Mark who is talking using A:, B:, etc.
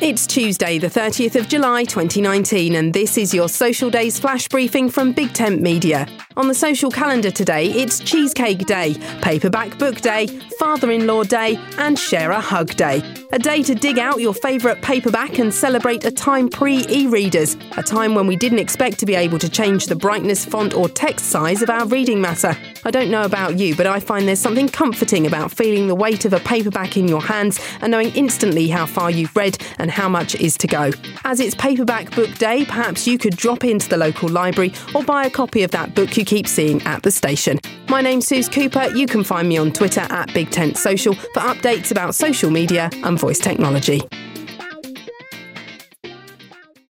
A: It's Tuesday, the 30th of July 2019, and this is your Social Days flash briefing from Big Tent Media. On the social calendar today, it's Cheesecake Day, Paperback Book Day, Father in Law Day, and Share a Hug Day. A day to dig out your favourite paperback and celebrate a time pre e readers, a time when we didn't expect to be able to change the brightness, font, or text size of our reading matter. I don't know about you, but I find there's something comforting about feeling the weight of a paperback in your hands and knowing instantly how far you've read and how much is to go. As it's Paperback Book Day, perhaps you could drop into the local library or buy a copy of that book you keep seeing at the station. My name's Suze Cooper. You can find me on Twitter at Big Tent Social for updates about social media and voice technology.